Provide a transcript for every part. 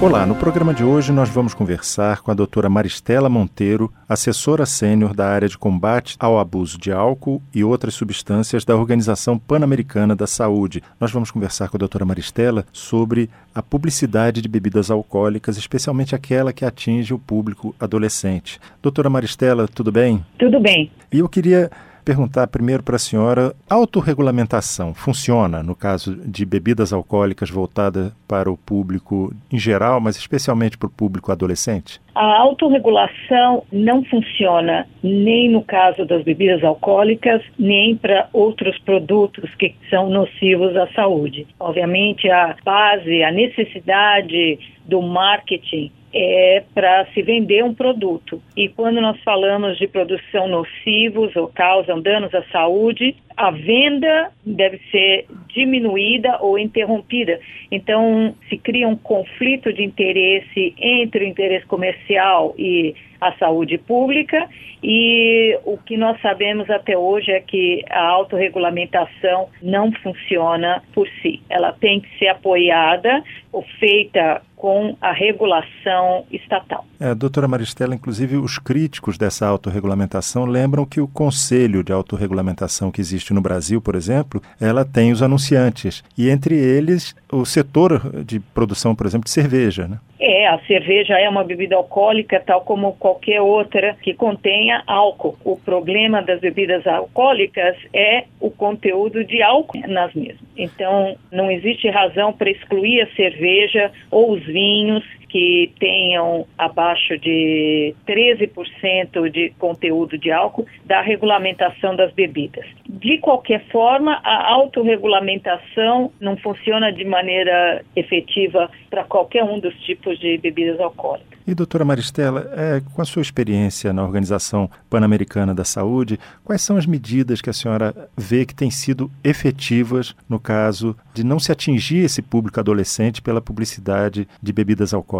Olá, no programa de hoje nós vamos conversar com a doutora Maristela Monteiro, assessora sênior da área de combate ao abuso de álcool e outras substâncias da Organização Pan-Americana da Saúde. Nós vamos conversar com a doutora Maristela sobre a publicidade de bebidas alcoólicas, especialmente aquela que atinge o público adolescente. Doutora Maristela, tudo bem? Tudo bem. E eu queria perguntar primeiro para a senhora: autorregulamentação funciona no caso de bebidas alcoólicas voltada para o público em geral, mas especialmente para o público adolescente? A autorregulação não funciona nem no caso das bebidas alcoólicas, nem para outros produtos que são nocivos à saúde. Obviamente, a base, a necessidade do marketing é para se vender um produto. E quando nós falamos de são nocivos ou causam danos à saúde, a venda deve ser diminuída ou interrompida. Então, se cria um conflito de interesse entre o interesse comercial e a saúde pública e o que nós sabemos até hoje é que a autorregulamentação não funciona por si. Ela tem que ser apoiada ou feita com a regulação estatal. É, doutora Maristela, inclusive os críticos dessa autorregulamentação lembram que o Conselho de Autorregulamentação que existe no Brasil, por exemplo, ela tem os anunciantes e entre eles o setor de produção, por exemplo, de cerveja, né? É, a cerveja é uma bebida alcoólica, tal como qualquer outra que contenha álcool. O problema das bebidas alcoólicas é o conteúdo de álcool nas mesmas. Então, não existe razão para excluir a cerveja ou os vinhos que tenham abaixo de 13% de conteúdo de álcool da regulamentação das bebidas. De qualquer forma, a autorregulamentação não funciona de maneira efetiva para qualquer um dos tipos de bebidas alcoólicas. E, doutora Maristela, é, com a sua experiência na Organização Pan-Americana da Saúde, quais são as medidas que a senhora vê que têm sido efetivas no caso de não se atingir esse público adolescente pela publicidade de bebidas alcoólicas?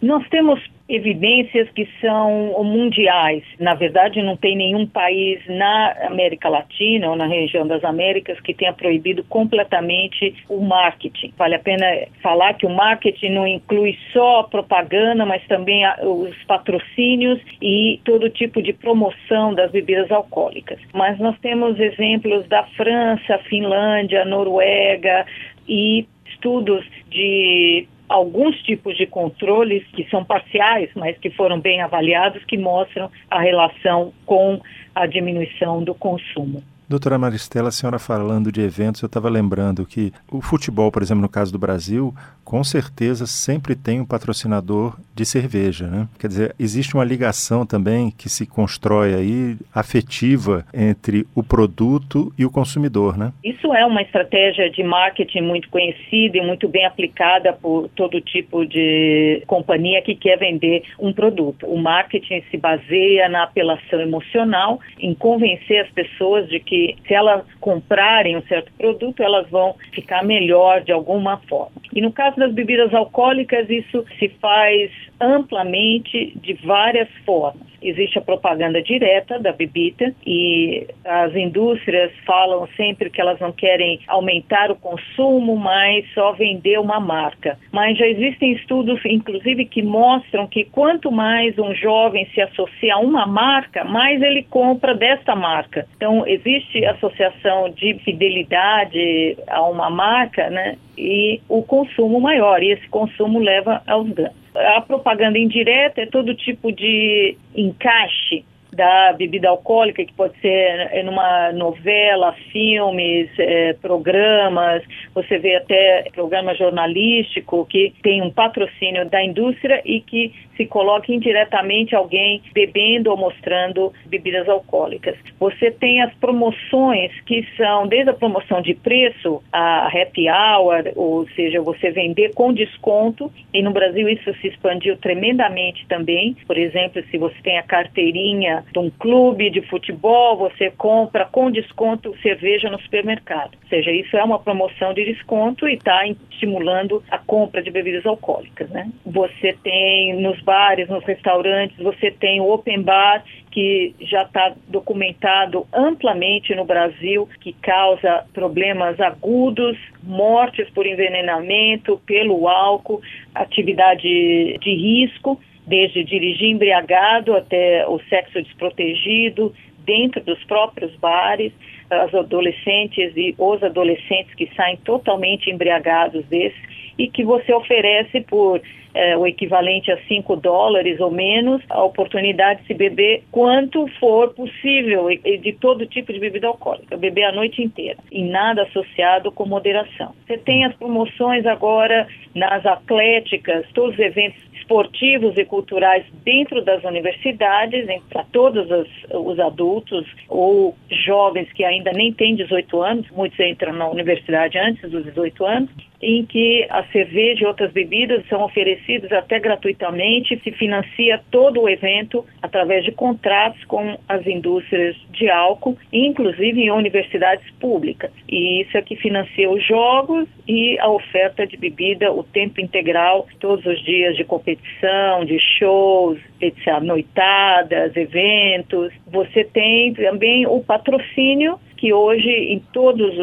Nós temos evidências que são mundiais. Na verdade, não tem nenhum país na América Latina ou na região das Américas que tenha proibido completamente o marketing. Vale a pena falar que o marketing não inclui só a propaganda, mas também os patrocínios e todo tipo de promoção das bebidas alcoólicas. Mas nós temos exemplos da França, Finlândia, Noruega e estudos de alguns tipos de controles que são parciais, mas que foram bem avaliados, que mostram a relação com a diminuição do consumo. Doutora Maristela, a senhora falando de eventos, eu estava lembrando que o futebol, por exemplo, no caso do Brasil, com certeza sempre tem um patrocinador de cerveja, né? Quer dizer, existe uma ligação também que se constrói aí afetiva entre o produto e o consumidor, né? Isso é uma estratégia de marketing muito conhecida e muito bem aplicada por todo tipo de companhia que quer vender um produto. O marketing se baseia na apelação emocional, em convencer as pessoas de que que se elas comprarem um certo produto, elas vão ficar melhor de alguma forma. E no caso das bebidas alcoólicas, isso se faz amplamente de várias formas. Existe a propaganda direta da bebida e as indústrias falam sempre que elas não querem aumentar o consumo, mas só vender uma marca. Mas já existem estudos, inclusive, que mostram que quanto mais um jovem se associa a uma marca, mais ele compra desta marca. Então, existe associação de fidelidade a uma marca, né? E o consumo maior, e esse consumo leva aos danos a propaganda indireta é todo tipo de encaixe da bebida alcoólica, que pode ser numa novela, filmes, é, programas, você vê até programa jornalístico que tem um patrocínio da indústria e que se coloca indiretamente alguém bebendo ou mostrando bebidas alcoólicas. Você tem as promoções que são desde a promoção de preço, a happy hour, ou seja, você vender com desconto, e no Brasil isso se expandiu tremendamente também. Por exemplo, se você tem a carteirinha de um clube de futebol, você compra com desconto cerveja no supermercado. Ou seja, isso é uma promoção de desconto e está estimulando a compra de bebidas alcoólicas. Né? Você tem nos bares, nos restaurantes, você tem o open bar, que já está documentado amplamente no Brasil, que causa problemas agudos, mortes por envenenamento, pelo álcool, atividade de risco, desde dirigir embriagado até o sexo desprotegido, dentro dos próprios bares, as adolescentes e os adolescentes que saem totalmente embriagados desses e que você oferece por é, o equivalente a 5 dólares ou menos a oportunidade de se beber quanto for possível e, de todo tipo de bebida alcoólica, beber a noite inteira e nada associado com moderação. Você tem as promoções agora nas atléticas, todos os eventos esportivos e culturais dentro das universidades, para todos os, os, adultos ou jovens que ainda nem têm 18 anos, muitos entram na universidade antes dos 18 anos, em que a cerveja e outras bebidas são oferecidas até gratuitamente, se financia todo o evento através de contratos com as indústrias de álcool, inclusive em universidades públicas. E isso é que financia os jogos e a oferta de bebida o tempo integral, todos os dias de competição, de shows, etc., noitadas, eventos. Você tem também o patrocínio que hoje em todas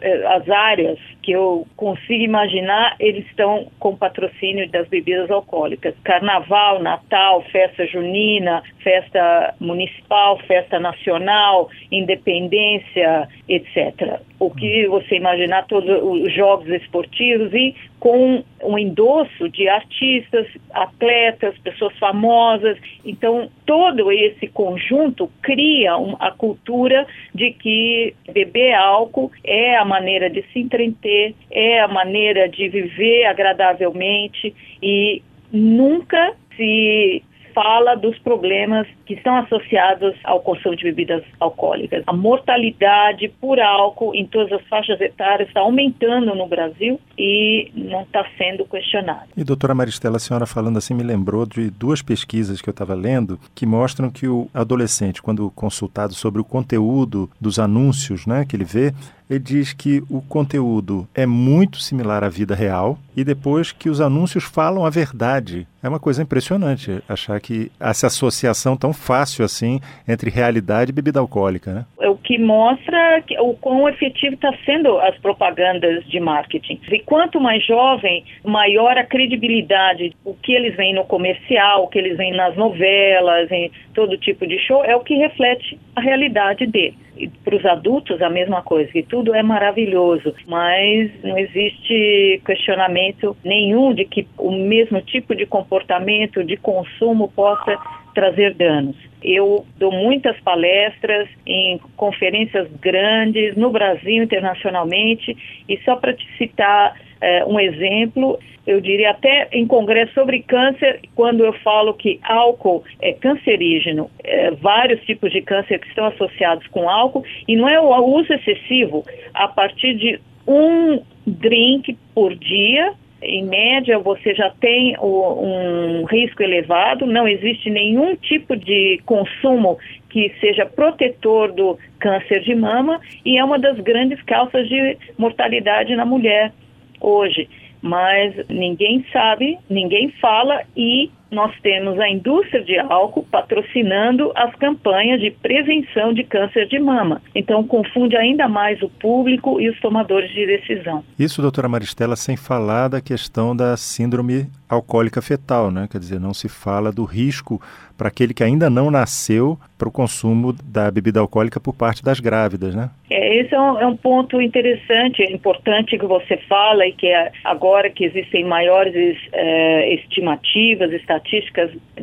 eh, as áreas que eu consigo imaginar, eles estão com patrocínio das bebidas alcoólicas. Carnaval, Natal, festa junina, festa municipal, festa nacional, independência, etc. O que você imaginar, todos os jogos esportivos e com um endosso de artistas, atletas, pessoas famosas. Então, todo esse conjunto cria um, a cultura de que beber álcool é a maneira de se entreter, é a maneira de viver agradavelmente e nunca se fala dos problemas que estão associados ao consumo de bebidas alcoólicas. A mortalidade por álcool em todas as faixas etárias está aumentando no Brasil e não está sendo questionado. E doutora Maristela, a senhora falando assim me lembrou de duas pesquisas que eu estava lendo que mostram que o adolescente, quando consultado sobre o conteúdo dos anúncios né, que ele vê, ele diz que o conteúdo é muito similar à vida real e depois que os anúncios falam a verdade. É uma coisa impressionante achar que essa associação tão fácil assim entre realidade e bebida alcoólica, né? É o que mostra que, o quão efetivo está sendo as propagandas de marketing. E quanto mais jovem, maior a credibilidade. O que eles veem no comercial, o que eles veem nas novelas, em todo tipo de show, é o que reflete a realidade deles para os adultos a mesma coisa, que tudo é maravilhoso, mas não existe questionamento nenhum de que o mesmo tipo de comportamento de consumo possa trazer danos. Eu dou muitas palestras em conferências grandes no Brasil internacionalmente e só para te citar é, um exemplo, eu diria até em congresso sobre câncer, quando eu falo que álcool é cancerígeno, é, vários tipos de câncer que estão associados com álcool, e não é o uso excessivo, a partir de um drink por dia, em média, você já tem o, um risco elevado, não existe nenhum tipo de consumo que seja protetor do câncer de mama e é uma das grandes causas de mortalidade na mulher hoje. Mas ninguém sabe, ninguém fala e nós temos a indústria de álcool patrocinando as campanhas de prevenção de câncer de mama. Então, confunde ainda mais o público e os tomadores de decisão. Isso, doutora Maristela, sem falar da questão da síndrome alcoólica fetal, né? Quer dizer, não se fala do risco para aquele que ainda não nasceu para o consumo da bebida alcoólica por parte das grávidas, né? É, esse é um, é um ponto interessante, importante que você fala e que é agora que existem maiores é, estimativas, estatísticas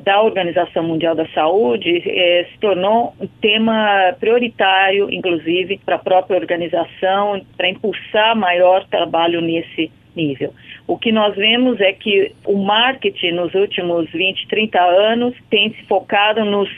da Organização Mundial da Saúde, é, se tornou um tema prioritário, inclusive, para a própria organização, para impulsar maior trabalho nesse nível. O que nós vemos é que o marketing nos últimos 20, 30 anos tem se focado nos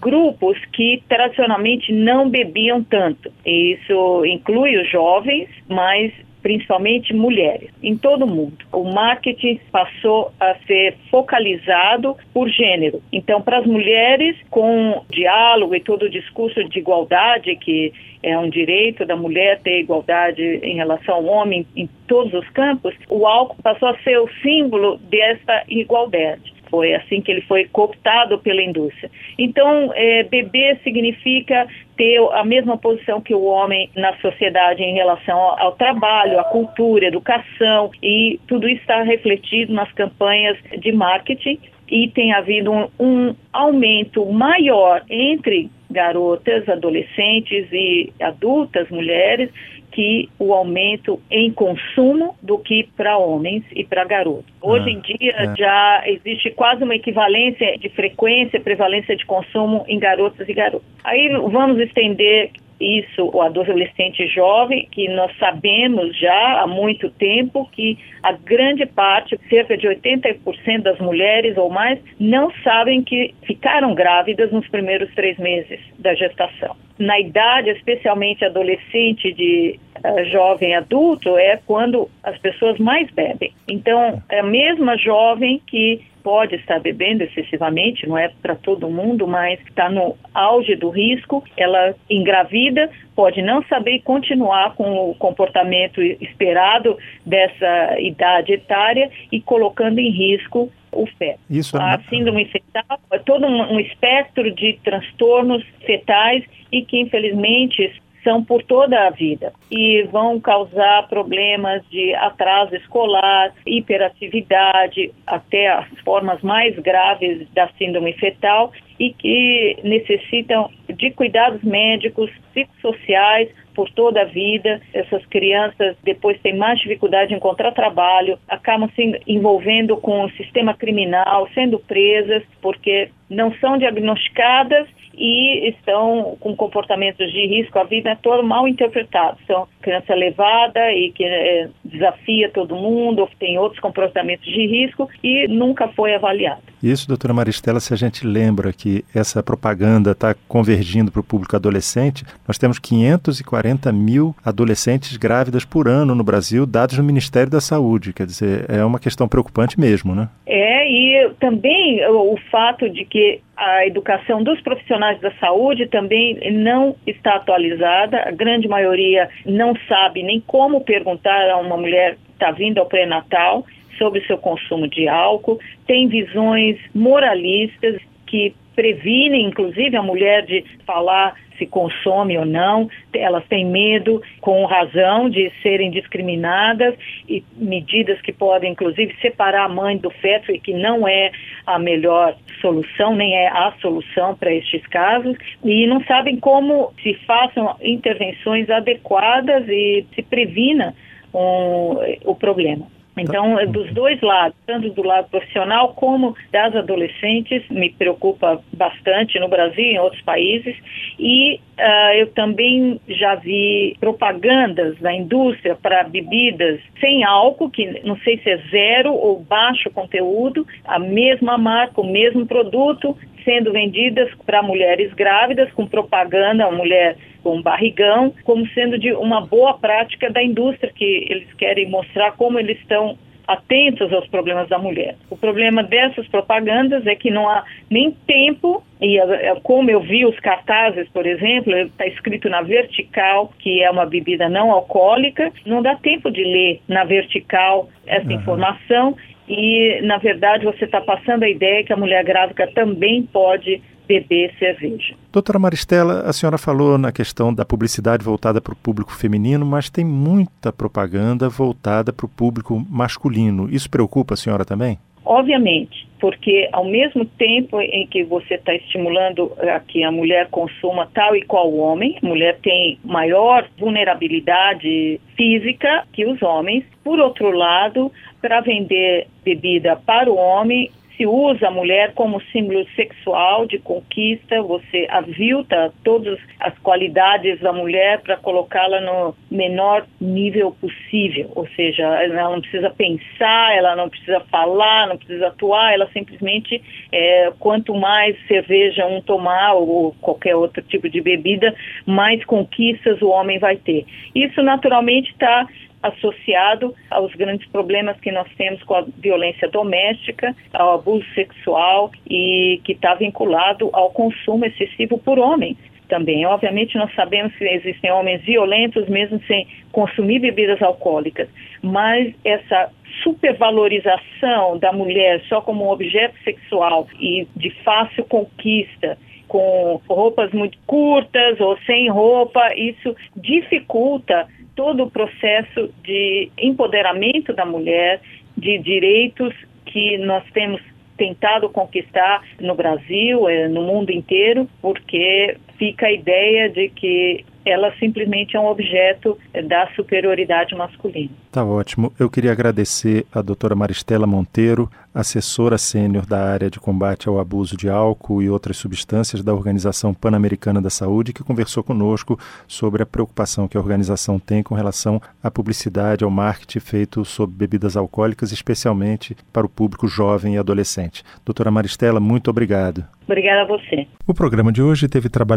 grupos que tradicionalmente não bebiam tanto. E isso inclui os jovens, mas principalmente mulheres, em todo o mundo. O marketing passou a ser focalizado por gênero. Então, para as mulheres, com diálogo e todo o discurso de igualdade, que é um direito da mulher ter igualdade em relação ao homem em todos os campos, o álcool passou a ser o símbolo dessa igualdade. Foi assim que ele foi cooptado pela indústria. Então, é, beber significa ter a mesma posição que o homem na sociedade em relação ao, ao trabalho, à cultura, educação, e tudo isso está refletido nas campanhas de marketing e tem havido um, um aumento maior entre garotas, adolescentes e adultas, mulheres, que o aumento em consumo do que para homens e para garotos. Hoje ah, em dia é. já existe quase uma equivalência de frequência, prevalência de consumo em garotas e garotos. Aí vamos estender isso o adolescente jovem, que nós sabemos já há muito tempo que a grande parte, cerca de 80% das mulheres ou mais, não sabem que ficaram grávidas nos primeiros três meses da gestação. Na idade, especialmente adolescente de uh, jovem adulto, é quando as pessoas mais bebem. Então, é a mesma jovem que pode estar bebendo excessivamente, não é para todo mundo, mas está no auge do risco, ela engravida, pode não saber continuar com o comportamento esperado dessa idade etária e colocando em risco o feto. Isso é a síndrome fetal é todo um, um espectro de transtornos fetais e que infelizmente são por toda a vida e vão causar problemas de atraso escolar, hiperatividade, até as formas mais graves da síndrome fetal e que necessitam de cuidados médicos, psicossociais por toda a vida. Essas crianças depois têm mais dificuldade em encontrar trabalho, acabam se envolvendo com o sistema criminal, sendo presas porque não são diagnosticadas e estão com comportamentos de risco, a vida é toda mal interpretada. São criança levada e que é, desafia todo mundo, tem outros comportamentos de risco e nunca foi avaliado. Isso, doutora Maristela, se a gente lembra que essa propaganda está convergindo para o público adolescente, nós temos 540 mil adolescentes grávidas por ano no Brasil, dados no Ministério da Saúde. Quer dizer, é uma questão preocupante mesmo, né? É, e também o fato de que a educação dos profissionais da saúde também não está atualizada. A grande maioria não sabe nem como perguntar a uma mulher que está vindo ao pré-natal sobre seu consumo de álcool. Tem visões moralistas que previnem, inclusive, a mulher de falar se consome ou não, elas têm medo, com razão, de serem discriminadas e medidas que podem, inclusive, separar a mãe do feto e que não é a melhor solução, nem é a solução para estes casos, e não sabem como se façam intervenções adequadas e se previna um, o problema. Então, é dos dois lados, tanto do lado profissional como das adolescentes, me preocupa bastante no Brasil e em outros países. E uh, eu também já vi propagandas da indústria para bebidas sem álcool, que não sei se é zero ou baixo conteúdo, a mesma marca, o mesmo produto, sendo vendidas para mulheres grávidas, com propaganda, a mulher com barrigão, como sendo de uma boa prática da indústria, que eles querem mostrar como eles estão atentos aos problemas da mulher. O problema dessas propagandas é que não há nem tempo, e como eu vi os cartazes, por exemplo, está escrito na vertical que é uma bebida não alcoólica, não dá tempo de ler na vertical essa uhum. informação e, na verdade, você está passando a ideia que a mulher grávida também pode beber cerveja. Doutora Maristela, a senhora falou na questão da publicidade voltada para o público feminino, mas tem muita propaganda voltada para o público masculino. Isso preocupa a senhora também? Obviamente, porque ao mesmo tempo em que você está estimulando a que a mulher consuma tal e qual homem, a mulher tem maior vulnerabilidade física que os homens. Por outro lado, para vender bebida para o homem, se usa a mulher como símbolo sexual de conquista, você avilta todas as qualidades da mulher para colocá-la no menor nível possível, ou seja, ela não precisa pensar, ela não precisa falar, não precisa atuar, ela simplesmente, é, quanto mais cerveja um tomar ou qualquer outro tipo de bebida, mais conquistas o homem vai ter. Isso naturalmente está associado aos grandes problemas que nós temos com a violência doméstica, ao abuso sexual e que está vinculado ao consumo excessivo por homens também. Obviamente, nós sabemos que existem homens violentos mesmo sem consumir bebidas alcoólicas, mas essa supervalorização da mulher só como um objeto sexual e de fácil conquista com roupas muito curtas ou sem roupa, isso dificulta todo o processo de empoderamento da mulher, de direitos que nós temos tentado conquistar no Brasil, eh, no mundo inteiro, porque fica a ideia de que ela simplesmente é um objeto da superioridade masculina. Tá ótimo. Eu queria agradecer a doutora Maristela Monteiro, assessora sênior da área de combate ao abuso de álcool e outras substâncias da Organização Pan-Americana da Saúde, que conversou conosco sobre a preocupação que a organização tem com relação à publicidade, ao marketing feito sobre bebidas alcoólicas, especialmente para o público jovem e adolescente. Doutora Maristela, muito obrigado. Obrigada a você. O programa de hoje teve